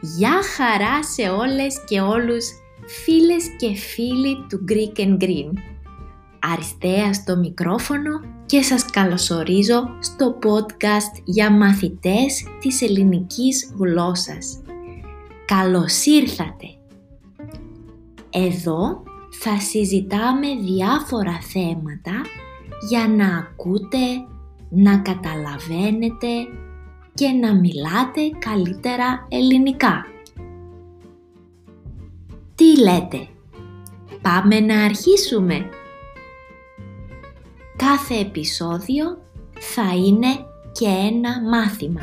Γεια χαρά σε όλες και όλους φίλες και φίλοι του Greek and Green. Αριστεία στο μικρόφωνο και σας καλωσορίζω στο podcast για μαθητές της ελληνικής γλώσσας. Καλώς ήρθατε! Εδώ θα συζητάμε διάφορα θέματα για να ακούτε, να καταλαβαίνετε και να μιλάτε καλύτερα ελληνικά. Τι λέτε, πάμε να αρχίσουμε. Κάθε επεισόδιο θα είναι και ένα μάθημα.